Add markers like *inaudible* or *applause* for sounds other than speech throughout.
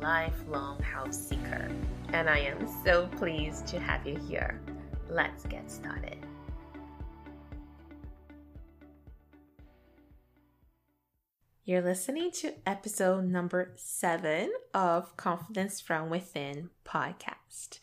lifelong health seeker. And I am so pleased to have you here. Let's get started. You're listening to episode number seven of Confidence from Within podcast.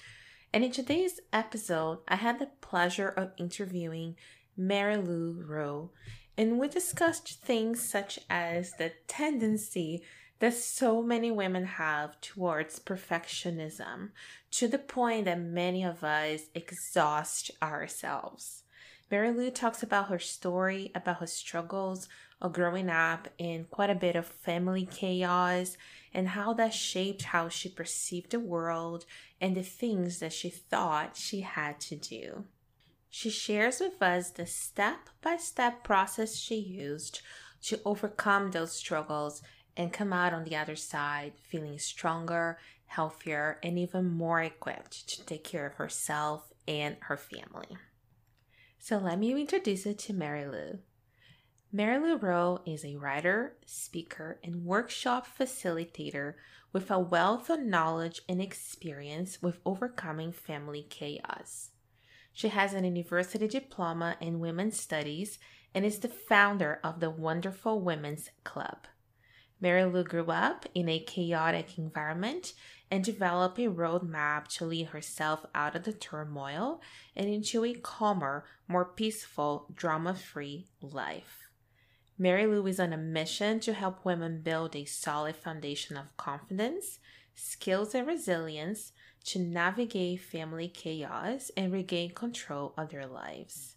And in today's episode, I had the pleasure of interviewing Mary Lou Rowe, and we discussed things such as the tendency that so many women have towards perfectionism to the point that many of us exhaust ourselves. Mary Lou talks about her story, about her struggles of growing up in quite a bit of family chaos, and how that shaped how she perceived the world and the things that she thought she had to do. She shares with us the step by step process she used to overcome those struggles and come out on the other side feeling stronger, healthier, and even more equipped to take care of herself and her family. So let me introduce you to Mary Lou. Mary Lou Rowe is a writer, speaker, and workshop facilitator with a wealth of knowledge and experience with overcoming family chaos. She has an university diploma in women's studies and is the founder of the Wonderful Women's Club. Mary Lou grew up in a chaotic environment and developed a roadmap to lead herself out of the turmoil and into a calmer, more peaceful, drama free life. Mary Lou is on a mission to help women build a solid foundation of confidence, skills, and resilience to navigate family chaos and regain control of their lives.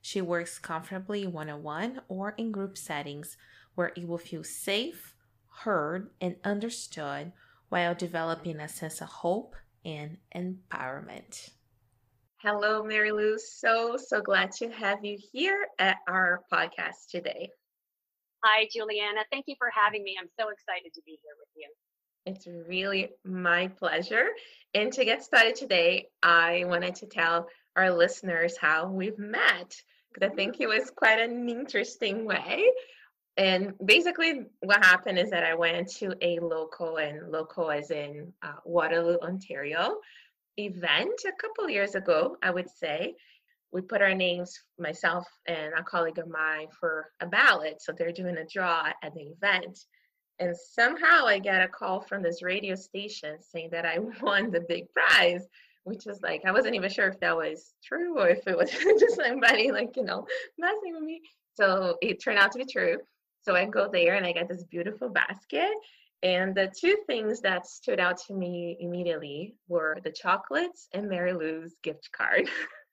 She works comfortably one on one or in group settings where it will feel safe, heard, and understood while developing a sense of hope and empowerment. Hello, Mary Lou. So, so glad to have you here at our podcast today. Hi, Juliana. Thank you for having me. I'm so excited to be here with you. It's really my pleasure. And to get started today, I wanted to tell our listeners how we've met because I think it was quite an interesting way and basically what happened is that i went to a local and local as in uh, waterloo ontario event a couple years ago i would say. We put our names myself and a colleague of mine for a ballot so they're doing a draw at the event. And somehow i get a call from this radio station saying that i *laughs* won the big prize which was like i wasn't even sure if that was true or if it was *laughs* just somebody like you know messing with me. So it turned out to be true so I go there and I get this beautiful basket. And the two things that stood out to me immediately were the chocolates and Mary Lou's gift card.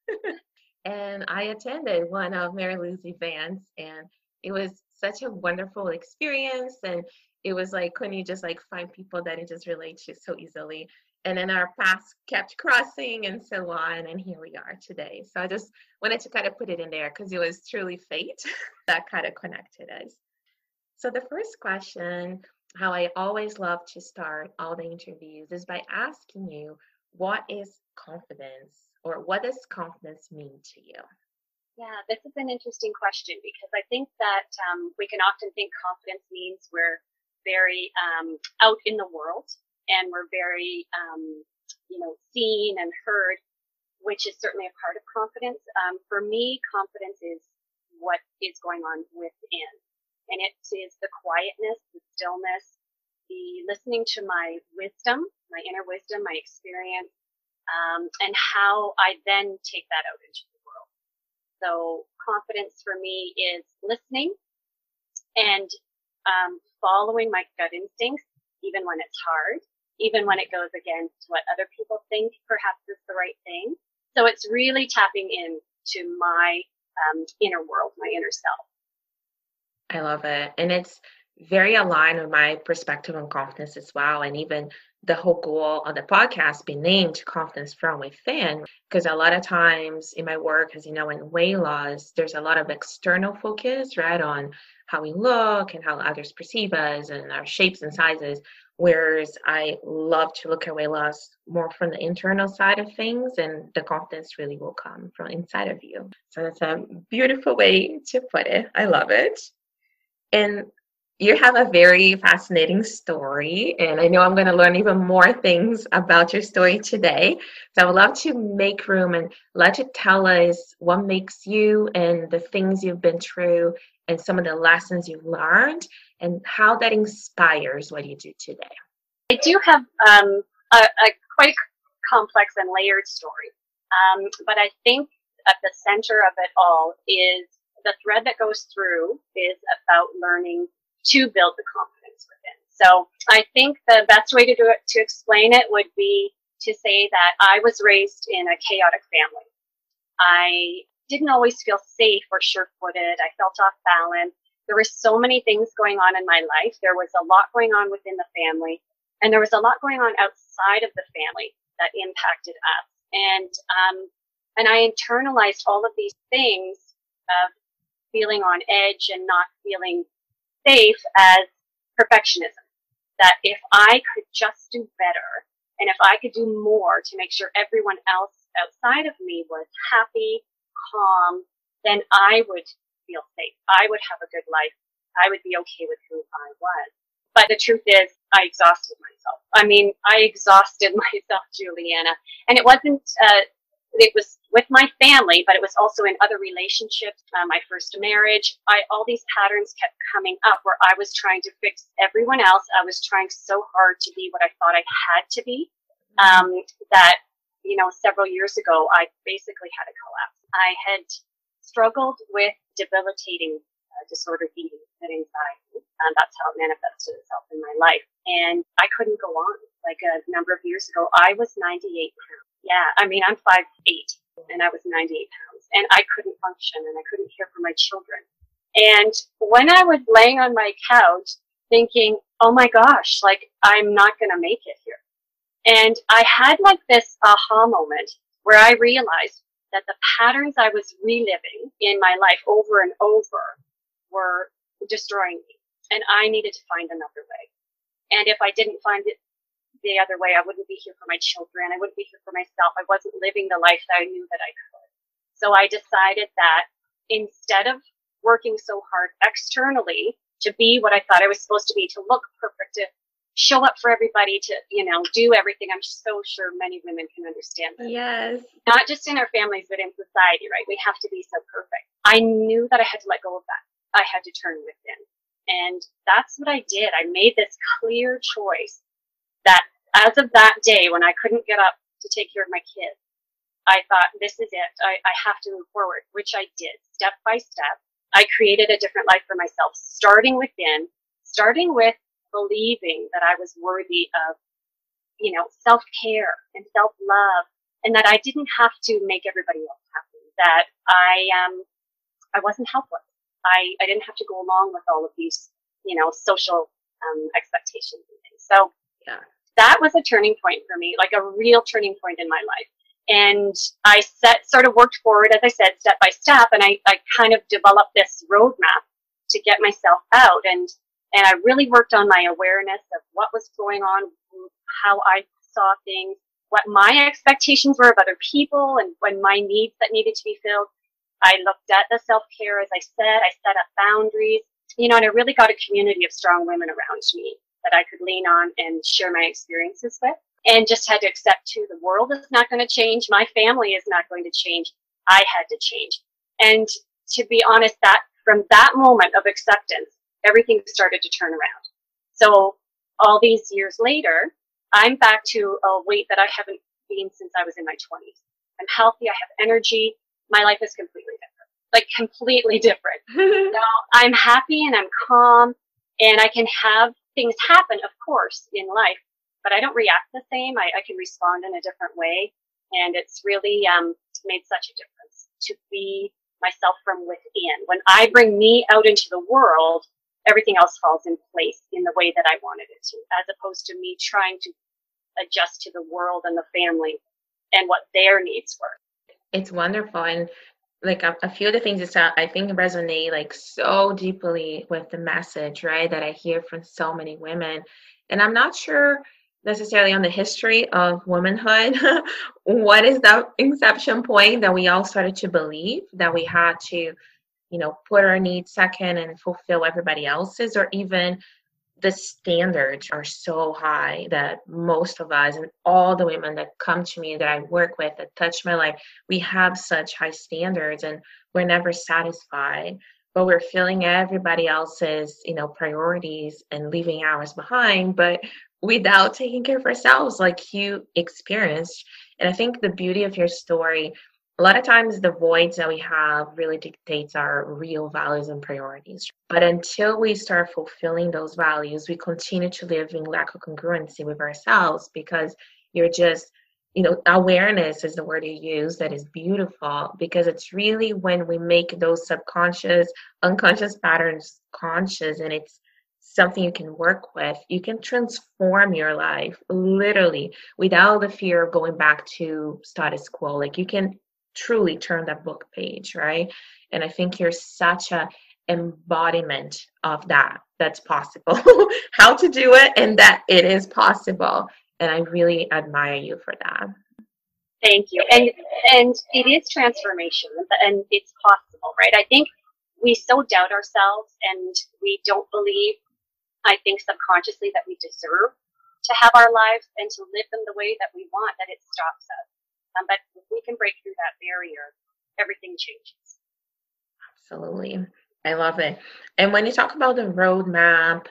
*laughs* and I attended one of Mary Lou's events and it was such a wonderful experience and it was like couldn't you just like find people that you just relate to so easily and then our paths kept crossing and so on and here we are today so i just wanted to kind of put it in there because it was truly fate *laughs* that kind of connected us so, the first question, how I always love to start all the interviews, is by asking you, what is confidence or what does confidence mean to you? Yeah, this is an interesting question because I think that um, we can often think confidence means we're very um, out in the world and we're very, um, you know, seen and heard, which is certainly a part of confidence. Um, for me, confidence is what is going on within. And it is the quietness, the stillness, the listening to my wisdom, my inner wisdom, my experience, um, and how I then take that out into the world. So confidence for me is listening and um, following my gut instincts, even when it's hard, even when it goes against what other people think perhaps is the right thing. So it's really tapping in to my um, inner world, my inner self. I love it. And it's very aligned with my perspective on confidence as well. And even the whole goal of the podcast being named Confidence from Within, because a lot of times in my work, as you know, in weight loss, there's a lot of external focus, right, on how we look and how others perceive us and our shapes and sizes. Whereas I love to look at weight loss more from the internal side of things, and the confidence really will come from inside of you. So that's a beautiful way to put it. I love it. And you have a very fascinating story, and I know I'm going to learn even more things about your story today. So I would love to make room and let you tell us what makes you and the things you've been through and some of the lessons you've learned and how that inspires what you do today. I do have um, a, a, quite complex and layered story, um, but I think at the center of it all is the thread that goes through is about learning to build the confidence within. So I think the best way to do it, to explain it would be to say that I was raised in a chaotic family. I didn't always feel safe or sure footed. I felt off balance. There were so many things going on in my life. There was a lot going on within the family and there was a lot going on outside of the family that impacted us. And, um, and I internalized all of these things of feeling on edge and not feeling safe as perfectionism. That if I could just do better and if I could do more to make sure everyone else outside of me was happy, calm, then I would feel safe. I would have a good life. I would be okay with who I was. But the truth is, I exhausted myself. I mean, I *laughs* exhausted myself, Juliana. And it wasn't, uh, it was with my family, but it was also in other relationships. Uh, my first marriage, I, all these patterns kept coming up where I was trying to fix everyone else. I was trying so hard to be what I thought I had to be, um, that, you know, several years ago, I basically had a collapse. I had struggled with debilitating uh, disordered eating and anxiety. That's how it manifested itself in my life. And I couldn't go on. Like a number of years ago, I was 98 pounds. Yeah, I mean, I'm five eight, and I was 98 pounds, and I couldn't function, and I couldn't care for my children. And when I was laying on my couch, thinking, "Oh my gosh, like I'm not gonna make it here," and I had like this aha moment where I realized that the patterns I was reliving in my life over and over were destroying me, and I needed to find another way. And if I didn't find it the other way. I wouldn't be here for my children. I wouldn't be here for myself. I wasn't living the life that I knew that I could. So I decided that instead of working so hard externally to be what I thought I was supposed to be, to look perfect, to show up for everybody, to, you know, do everything. I'm so sure many women can understand that. Yes. Not just in our families, but in society, right? We have to be so perfect. I knew that I had to let go of that. I had to turn within. And that's what I did. I made this clear choice that as of that day when I couldn't get up to take care of my kids, I thought, this is it. I, I have to move forward, which I did step by step. I created a different life for myself, starting within, starting with believing that I was worthy of, you know, self care and self love and that I didn't have to make everybody else happy, that I, um, I wasn't helpless. I, I didn't have to go along with all of these, you know, social, um, expectations and things. So, yeah that was a turning point for me, like a real turning point in my life. And I set, sort of worked forward, as I said, step by step, and I, I kind of developed this roadmap to get myself out. And, and I really worked on my awareness of what was going on, how I saw things, what my expectations were of other people, and when my needs that needed to be filled. I looked at the self care, as I said, I set up boundaries, you know, and I really got a community of strong women around me that I could lean on and share my experiences with. And just had to accept too, the world is not going to change. My family is not going to change. I had to change. And to be honest, that from that moment of acceptance, everything started to turn around. So all these years later, I'm back to a weight that I haven't been since I was in my 20s. I'm healthy. I have energy. My life is completely different, like completely different. *laughs* now I'm happy and I'm calm and I can have things happen, of course, in life, but I don't react the same. I, I can respond in a different way. And it's really um, made such a difference to be myself from within. When I bring me out into the world, everything else falls in place in the way that I wanted it to, as opposed to me trying to adjust to the world and the family and what their needs were. It's wonderful. And like a, a few of the things that I think resonate like so deeply with the message, right? That I hear from so many women. And I'm not sure necessarily on the history of womanhood. *laughs* what is that inception point that we all started to believe that we had to, you know, put our needs second and fulfill everybody else's, or even the standards are so high that most of us and all the women that come to me that I work with that touch my life, we have such high standards and we're never satisfied. But we're filling everybody else's, you know, priorities and leaving ours behind, but without taking care of ourselves, like you experienced. And I think the beauty of your story a lot of times the voids that we have really dictates our real values and priorities. But until we start fulfilling those values we continue to live in lack of congruency with ourselves because you're just you know awareness is the word you use that is beautiful because it's really when we make those subconscious unconscious patterns conscious and it's something you can work with you can transform your life literally without the fear of going back to status quo. Like you can truly turn that book page, right? And I think you're such a embodiment of that that's possible. *laughs* How to do it and that it is possible. And i really admire you for that. Thank you. And and it is transformation and it's possible right? I think we so doubt ourselves and we don't believe i think subconsciously that we deserve to have our lives and to live them the way that we want that it stops us um, but if we can break through that barrier, everything changes. Absolutely. I love it. And when you talk about the roadmap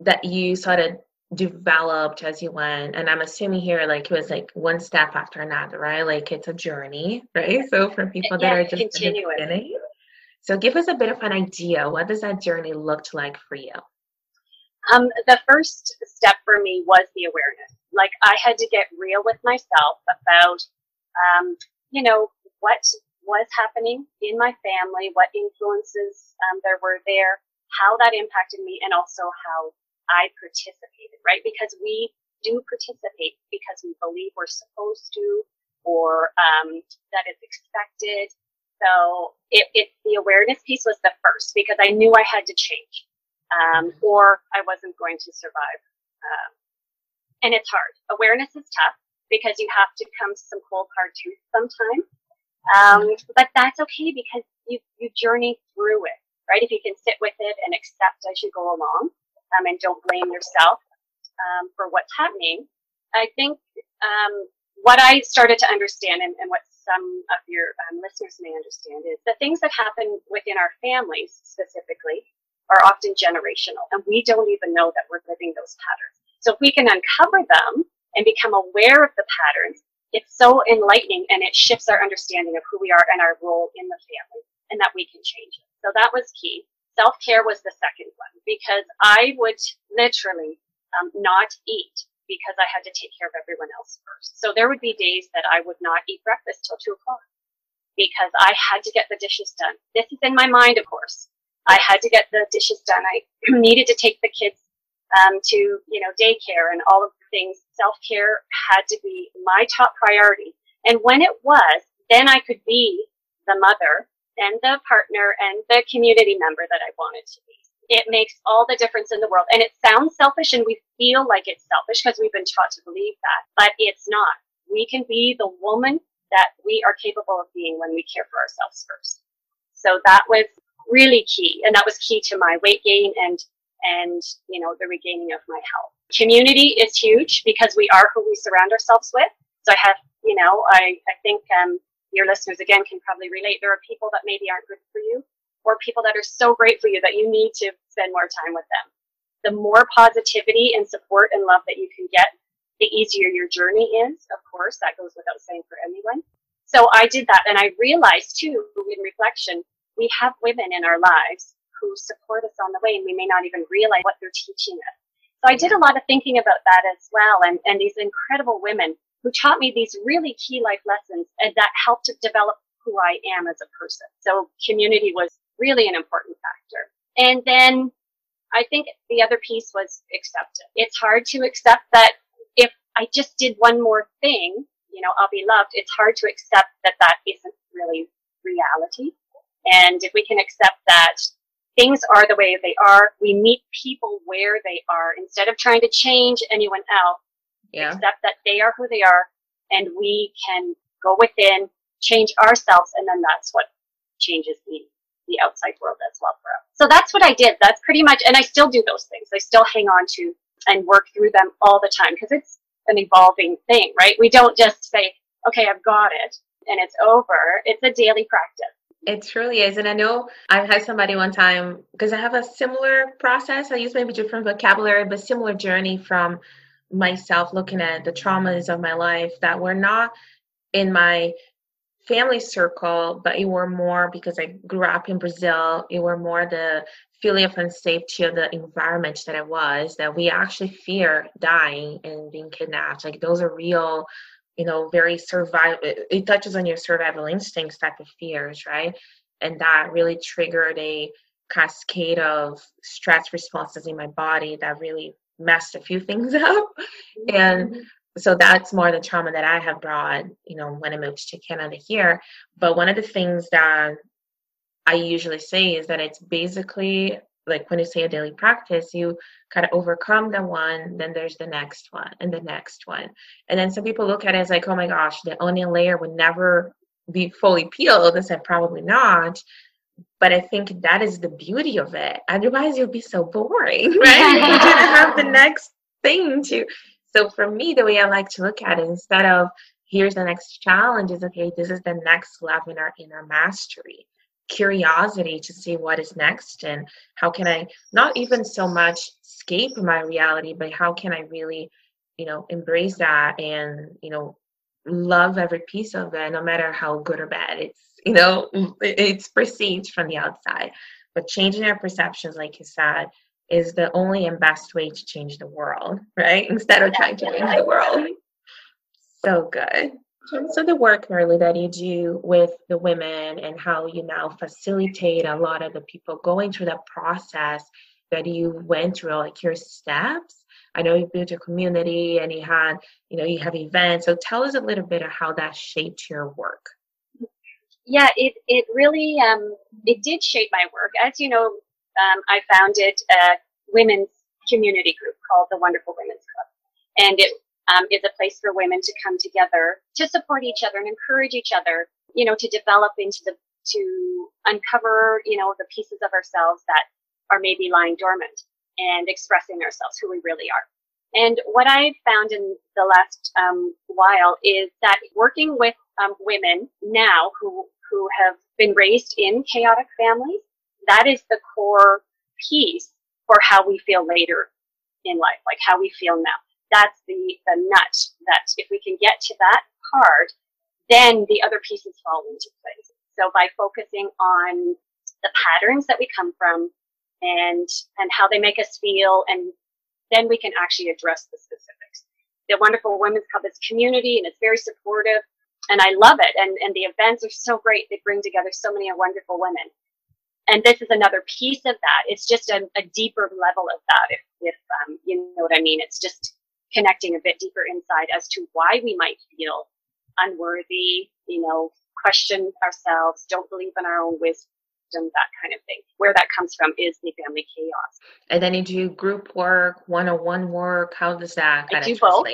that you sort of developed as you went, and I'm assuming here, like, it was like one step after another, right? Like, it's a journey, right? So, for people that yeah, are just beginning, so give us a bit of an idea. What does that journey look like for you? Um, the first step for me was the awareness like I had to get real with myself about, um, you know, what was happening in my family, what influences um, there were there, how that impacted me, and also how I participated, right? Because we do participate because we believe we're supposed to or um, that it's expected. So it, it, the awareness piece was the first because I knew I had to change um, or I wasn't going to survive. Um, and it's hard. Awareness is tough because you have to come to some cold hard truth sometimes. Um, but that's okay because you you journey through it, right? If you can sit with it and accept as you go along, um, and don't blame yourself um, for what's happening. I think what I started to understand, and, and what some of your um, listeners may understand, is the things that happen within our families specifically are often generational, and we don't even know that we're living those patterns. So if we can uncover them and become aware of the patterns, it's so enlightening and it shifts our understanding of who we are and our role in the family and that we can change it. So that was key. Self care was the second one because I would literally um, not eat because I had to take care of everyone else first. So there would be days that I would not eat breakfast till two o'clock because I had to get the dishes done. This is in my mind, of course. I had to get the dishes done. I *clears throat* needed to take the kids um, to you know daycare and all of the things. Self care had to be my top priority, and when it was, then I could be the mother and the partner and the community member that I wanted to be. It makes all the difference in the world, and it sounds selfish, and we feel like it's selfish because we've been taught to believe that, but it's not. We can be the woman that we are capable of being when we care for ourselves first. So that was really key. And that was key to my weight gain and and, you know, the regaining of my health. Community is huge because we are who we surround ourselves with. So I have, you know, I, I think, um, your listeners again can probably relate. There are people that maybe aren't good for you or people that are so great for you that you need to spend more time with them. The more positivity and support and love that you can get, the easier your journey is. Of course, that goes without saying for anyone. So I did that and I realized too in reflection, we have women in our lives who support us on the way and we may not even realize what they're teaching us. So I did a lot of thinking about that as well and, and these incredible women who taught me these really key life lessons and that helped to develop who I am as a person. So community was really an important factor. And then I think the other piece was acceptance. It's hard to accept that if I just did one more thing, you know, I'll be loved. It's hard to accept that that isn't really reality. And if we can accept that things are the way they are, we meet people where they are instead of trying to change anyone else. Yeah. Accept that they are who they are and we can go within, change ourselves, and then that's what changes the, the outside world as well for us. So that's what I did. That's pretty much, and I still do those things. I still hang on to and work through them all the time because it's an evolving thing, right? We don't just say, okay, I've got it and it's over. It's a daily practice. It truly is. And I know I've had somebody one time because I have a similar process. I use maybe different vocabulary, but similar journey from myself looking at the traumas of my life that were not in my family circle, but it were more because I grew up in Brazil. It were more the feeling of unsafety of the environment that I was, that we actually fear dying and being kidnapped. Like those are real you know very survival it, it touches on your survival instincts type of fears right? And that really triggered a cascade of stress responses in my body that really messed a few *laughs* things up. And mm-hmm. so that's more the trauma that i have brought you know when i moved to canada here. But one of the things that i usually say is that it's basically like when you say a daily practice, you kind of overcome the one, then there's the next one and the next one. And then some people look at it as like, oh my gosh, the onion layer would never be fully peeled. I said, probably not. But I think that is the beauty of it. Otherwise, you'll be so boring, *laughs* right? You're going *laughs* to have the next thing to. So for me, the way I like to look at it, instead of here's the next challenge, is okay, this is the next level in our inner mastery curiosity to see what is next and how can I not even so much escape my reality, but how can I really, you know, embrace that and, you know, love every piece of it, no matter how good or bad it's, you know, it's perceived from the outside. But changing our perceptions, like you said, is the only and best way to change the world, *laughs* right? Instead of trying to change the world. So good terms of the work, Mary Lou, that you do with the women and how you now facilitate a lot of the people going through that process that you went through, like your steps. I know you built a community and you had, you know, you have events. So tell us a little bit of how that shaped your work. Yeah, it, it really, um, it did shape my work. As you know, um, I founded a women's community group called the Wonderful Women's Club. And it um, is a place for women to come together to support each other and encourage each other, you know, to develop into the, to uncover, you know, the pieces of ourselves that are maybe lying dormant and expressing ourselves who we really are. And what I've found in the last um, while is that working with um, women now who who have been raised in chaotic families, that is the core piece for how we feel later in life, like how we feel now that's the, the nut that if we can get to that part, then the other pieces fall into place. So by focusing on the patterns that we come from and, and how they make us feel, and then we can actually address the specifics. The Wonderful Women's Club is community and it's very supportive and I love it. And, and the events are so great. They bring together so many wonderful women. And this is another piece of that. It's just a, a deeper level of that. If, if um, you know what I mean, it's just connecting a bit deeper inside as to why we might feel unworthy, you know, question ourselves, don't believe in our own wisdom, that kind of thing. Where that comes from is the family chaos. And then you do group work, one on one work. How does that kind I do both.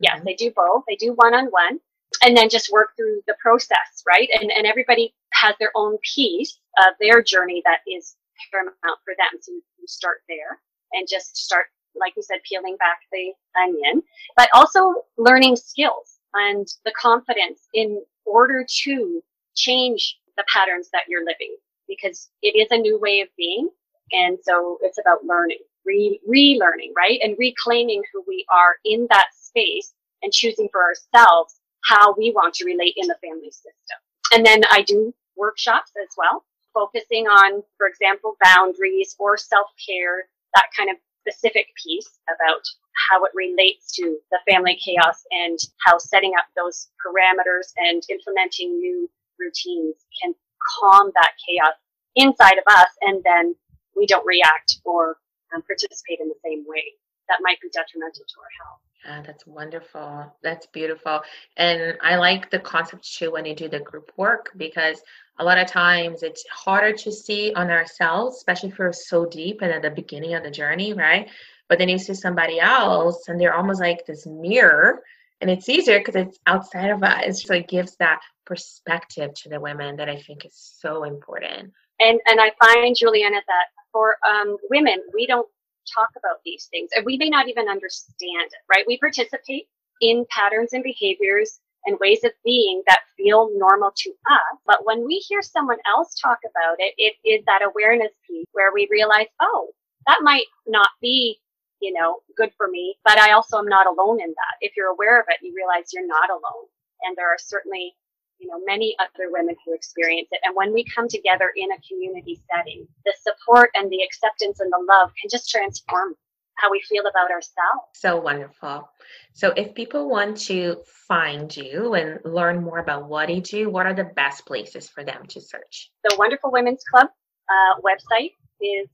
Yes, mm-hmm. they do both. They do one on one and then just work through the process, right? And, and everybody has their own piece of their journey that is paramount for them. So you start there and just start like you said, peeling back the onion, but also learning skills and the confidence in order to change the patterns that you're living because it is a new way of being. And so it's about learning, re- relearning, right? And reclaiming who we are in that space and choosing for ourselves how we want to relate in the family system. And then I do workshops as well, focusing on, for example, boundaries or self-care, that kind of specific piece about how it relates to the family chaos and how setting up those parameters and implementing new routines can calm that chaos inside of us and then we don't react or um, participate in the same way that might be detrimental to our health. Yeah, that's wonderful. That's beautiful. And I like the concept too when you do the group work because a lot of times it's harder to see on ourselves, especially if we're so deep and at the beginning of the journey, right? But then you see somebody else and they're almost like this mirror and it's easier because it's outside of us. So it gives that perspective to the women that I think is so important. And and I find Juliana that for um, women, we don't talk about these things and we may not even understand it, right? We participate in patterns and behaviors and ways of being that feel normal to us. But when we hear someone else talk about it, it is that awareness piece where we realize, oh, that might not be, you know, good for me, but I also am not alone in that. If you're aware of it, you realize you're not alone. And there are certainly you know, many other women who experience it. And when we come together in a community setting, the support and the acceptance and the love can just transform how we feel about ourselves. So wonderful. So if people want to find you and learn more about what you do, what are the best places for them to search? The Wonderful Women's Club uh, website is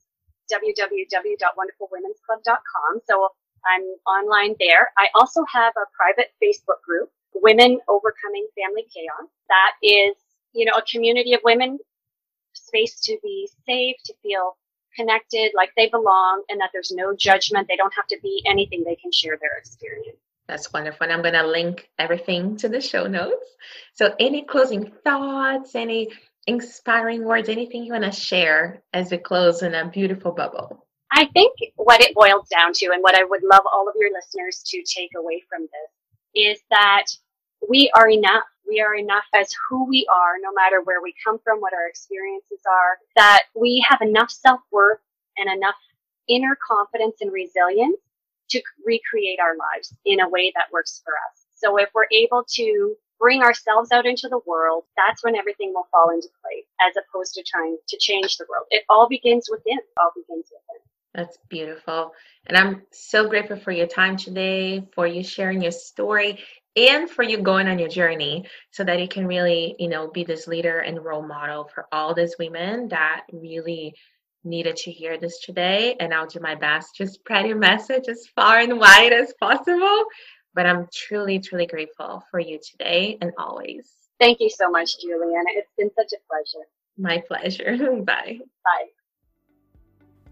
www.wonderfulwomensclub.com. So I'm online there. I also have a private Facebook group Women Overcoming Family Chaos. That is, you know, a community of women, space to be safe, to feel connected, like they belong, and that there's no judgment. They don't have to be anything. They can share their experience. That's wonderful. And I'm going to link everything to the show notes. So, any closing thoughts, any inspiring words, anything you want to share as we close in a beautiful bubble? I think what it boils down to, and what I would love all of your listeners to take away from this, is that we are enough. We are enough as who we are, no matter where we come from, what our experiences are, that we have enough self worth and enough inner confidence and resilience to recreate our lives in a way that works for us. So if we're able to bring ourselves out into the world, that's when everything will fall into place as opposed to trying to change the world. It all begins within. It all begins within. That's beautiful. And I'm so grateful for your time today, for you sharing your story and for you going on your journey so that you can really, you know, be this leader and role model for all these women that really needed to hear this today. And I'll do my best to spread your message as far and wide as possible. But I'm truly, truly grateful for you today and always. Thank you so much, Juliana. It's been such a pleasure. My pleasure. *laughs* Bye. Bye.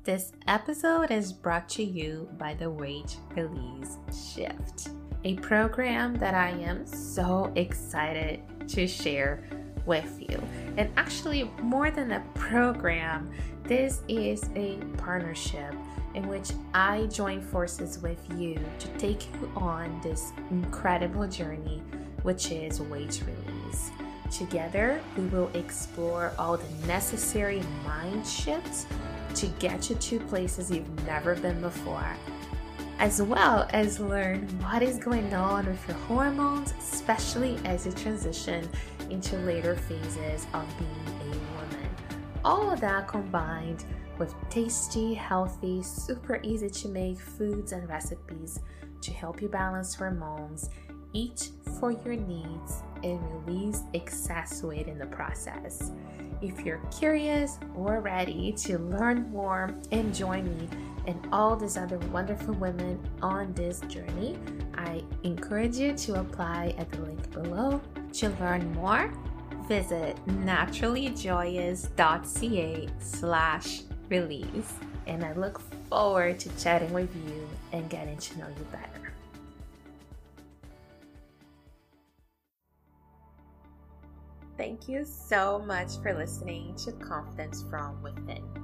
This episode is brought to you by the Weight Release Shift a program that I am so excited to share with you. And actually, more than a program, this is a partnership in which I join forces with you to take you on this incredible journey, which is weight release. Together, we will explore all the necessary mind shifts to get you to places you've never been before as well as learn what is going on with your hormones, especially as you transition into later phases of being a woman. All of that combined with tasty, healthy, super easy to make foods and recipes to help you balance hormones, eat for your needs, and release excess weight in the process. If you're curious or ready to learn more and join me and all these other wonderful women on this journey, I encourage you to apply at the link below. To learn more, visit naturallyjoyous.ca slash release. And I look forward to chatting with you and getting to know you better. Thank you so much for listening to Confidence from Within.